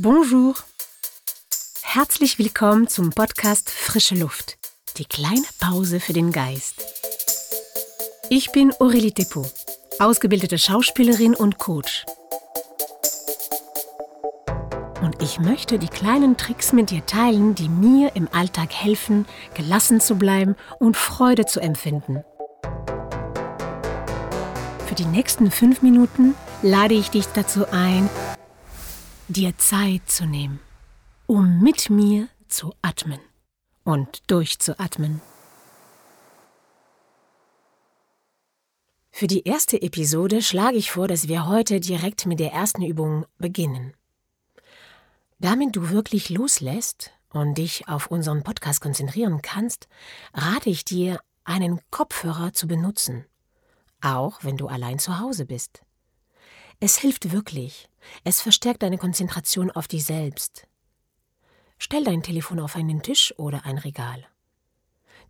Bonjour. Herzlich willkommen zum Podcast Frische Luft. Die kleine Pause für den Geist. Ich bin Aurélie Depot, ausgebildete Schauspielerin und Coach. Und ich möchte die kleinen Tricks mit dir teilen, die mir im Alltag helfen, gelassen zu bleiben und Freude zu empfinden. Für die nächsten fünf Minuten lade ich dich dazu ein, dir Zeit zu nehmen, um mit mir zu atmen und durchzuatmen. Für die erste Episode schlage ich vor, dass wir heute direkt mit der ersten Übung beginnen. Damit du wirklich loslässt und dich auf unseren Podcast konzentrieren kannst, rate ich dir, einen Kopfhörer zu benutzen, auch wenn du allein zu Hause bist. Es hilft wirklich. Es verstärkt deine Konzentration auf dich selbst. Stell dein Telefon auf einen Tisch oder ein Regal.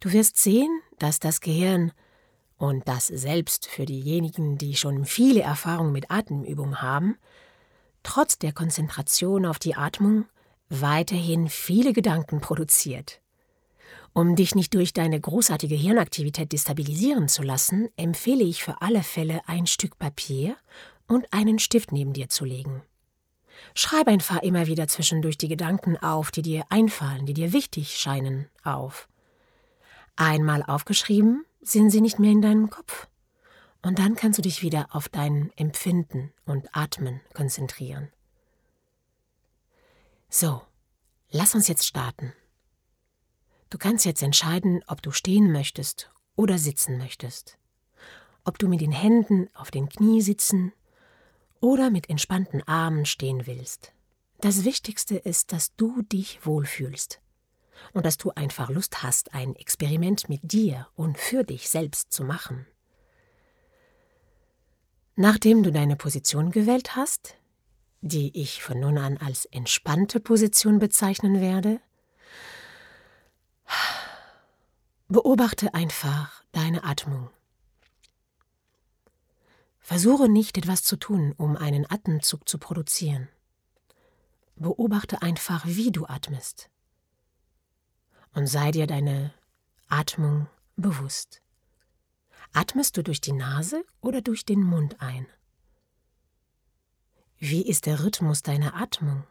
Du wirst sehen, dass das Gehirn und das selbst für diejenigen, die schon viele Erfahrungen mit Atemübungen haben, trotz der Konzentration auf die Atmung weiterhin viele Gedanken produziert. Um dich nicht durch deine großartige Hirnaktivität destabilisieren zu lassen, empfehle ich für alle Fälle ein Stück Papier und einen Stift neben dir zu legen. Schreib einfach immer wieder zwischendurch die Gedanken auf, die dir einfallen, die dir wichtig scheinen, auf. Einmal aufgeschrieben, sind sie nicht mehr in deinem Kopf. Und dann kannst du dich wieder auf dein Empfinden und Atmen konzentrieren. So, lass uns jetzt starten. Du kannst jetzt entscheiden, ob du stehen möchtest oder sitzen möchtest. Ob du mit den Händen auf den Knie sitzen oder mit entspannten Armen stehen willst. Das Wichtigste ist, dass du dich wohlfühlst und dass du einfach Lust hast, ein Experiment mit dir und für dich selbst zu machen. Nachdem du deine Position gewählt hast, die ich von nun an als entspannte Position bezeichnen werde, beobachte einfach deine Atmung. Versuche nicht etwas zu tun, um einen Atemzug zu produzieren. Beobachte einfach, wie du atmest. Und sei dir deine Atmung bewusst. Atmest du durch die Nase oder durch den Mund ein? Wie ist der Rhythmus deiner Atmung?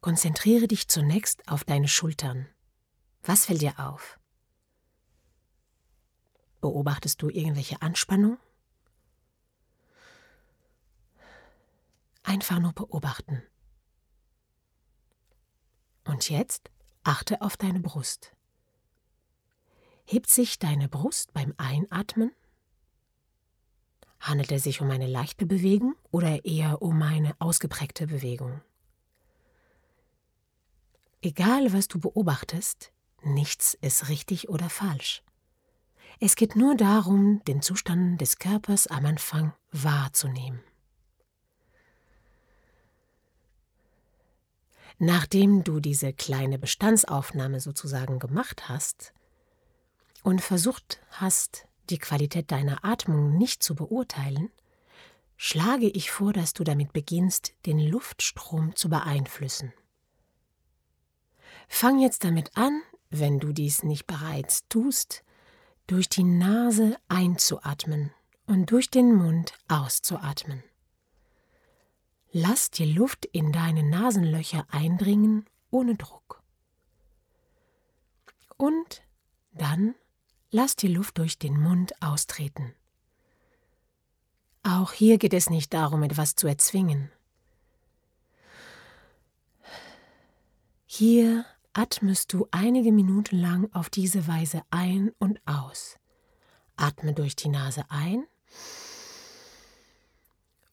Konzentriere dich zunächst auf deine Schultern. Was fällt dir auf? Beobachtest du irgendwelche Anspannung? Einfach nur beobachten. Und jetzt achte auf deine Brust. Hebt sich deine Brust beim Einatmen? Handelt es sich um eine leichte Bewegung oder eher um eine ausgeprägte Bewegung? Egal, was du beobachtest, nichts ist richtig oder falsch. Es geht nur darum, den Zustand des Körpers am Anfang wahrzunehmen. Nachdem du diese kleine Bestandsaufnahme sozusagen gemacht hast und versucht hast, die Qualität deiner Atmung nicht zu beurteilen, schlage ich vor, dass du damit beginnst, den Luftstrom zu beeinflussen. Fang jetzt damit an, wenn du dies nicht bereits tust, durch die Nase einzuatmen und durch den Mund auszuatmen. Lass die Luft in deine Nasenlöcher eindringen ohne Druck. Und dann lass die Luft durch den Mund austreten. Auch hier geht es nicht darum, etwas zu erzwingen. Hier atmest du einige Minuten lang auf diese Weise ein und aus. Atme durch die Nase ein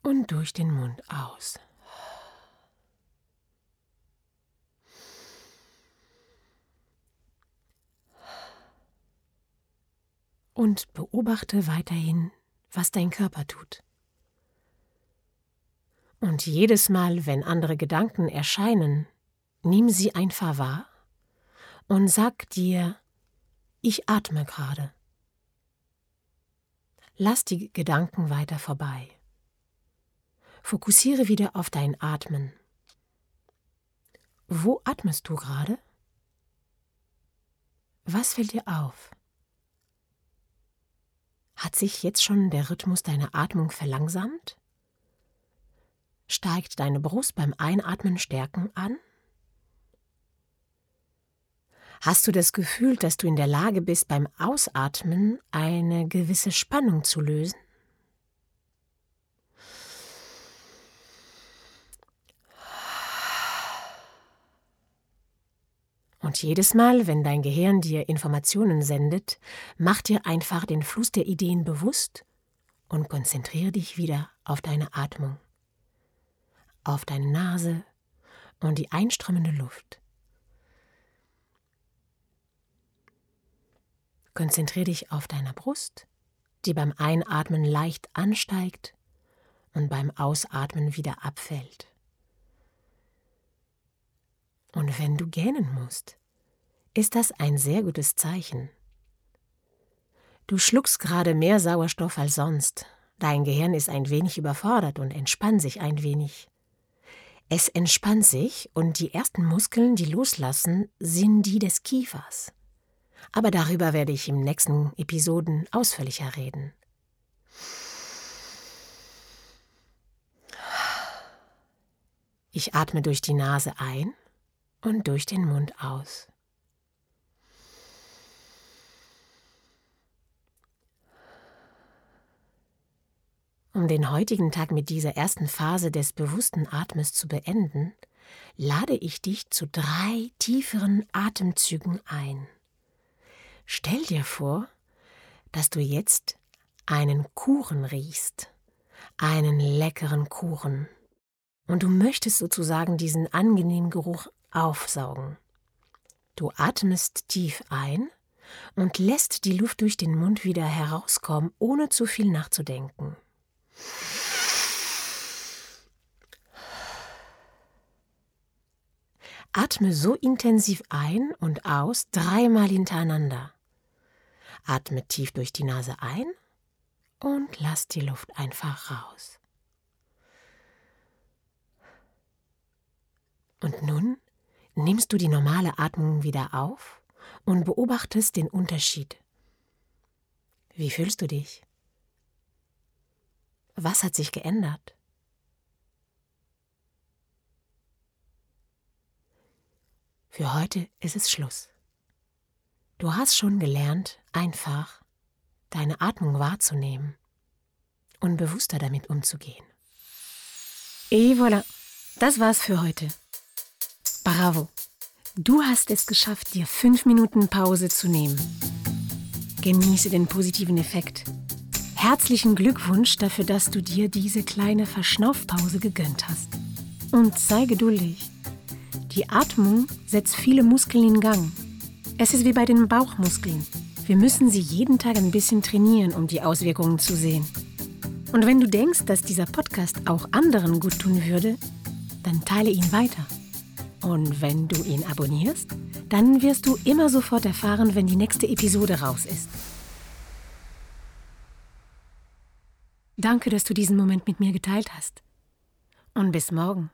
und durch den Mund aus. Und beobachte weiterhin, was dein Körper tut. Und jedes Mal, wenn andere Gedanken erscheinen, Nimm sie einfach wahr und sag dir, ich atme gerade. Lass die Gedanken weiter vorbei. Fokussiere wieder auf dein Atmen. Wo atmest du gerade? Was fällt dir auf? Hat sich jetzt schon der Rhythmus deiner Atmung verlangsamt? Steigt deine Brust beim Einatmen stärken an? Hast du das Gefühl, dass du in der Lage bist, beim Ausatmen eine gewisse Spannung zu lösen? Und jedes Mal, wenn dein Gehirn dir Informationen sendet, mach dir einfach den Fluss der Ideen bewusst und konzentriere dich wieder auf deine Atmung, auf deine Nase und die einströmende Luft. Konzentriere dich auf deiner Brust, die beim Einatmen leicht ansteigt und beim Ausatmen wieder abfällt. Und wenn du gähnen musst, ist das ein sehr gutes Zeichen. Du schluckst gerade mehr Sauerstoff als sonst. Dein Gehirn ist ein wenig überfordert und entspannt sich ein wenig. Es entspannt sich und die ersten Muskeln, die loslassen, sind die des Kiefers. Aber darüber werde ich im nächsten Episoden ausführlicher reden. Ich atme durch die Nase ein und durch den Mund aus. Um den heutigen Tag mit dieser ersten Phase des bewussten Atmes zu beenden, lade ich dich zu drei tieferen Atemzügen ein. Stell dir vor, dass du jetzt einen Kuchen riechst, einen leckeren Kuchen, und du möchtest sozusagen diesen angenehmen Geruch aufsaugen. Du atmest tief ein und lässt die Luft durch den Mund wieder herauskommen, ohne zu viel nachzudenken. Atme so intensiv ein und aus dreimal hintereinander. Atme tief durch die Nase ein und lass die Luft einfach raus. Und nun nimmst du die normale Atmung wieder auf und beobachtest den Unterschied. Wie fühlst du dich? Was hat sich geändert? Für heute ist es Schluss. Du hast schon gelernt, einfach deine Atmung wahrzunehmen und bewusster damit umzugehen. Et voilà, das war's für heute. Bravo! Du hast es geschafft, dir fünf Minuten Pause zu nehmen. Genieße den positiven Effekt. Herzlichen Glückwunsch dafür, dass du dir diese kleine Verschnaufpause gegönnt hast. Und sei geduldig. Die Atmung setzt viele Muskeln in Gang. Es ist wie bei den Bauchmuskeln. Wir müssen sie jeden Tag ein bisschen trainieren, um die Auswirkungen zu sehen. Und wenn du denkst, dass dieser Podcast auch anderen gut tun würde, dann teile ihn weiter. Und wenn du ihn abonnierst, dann wirst du immer sofort erfahren, wenn die nächste Episode raus ist. Danke, dass du diesen Moment mit mir geteilt hast. Und bis morgen.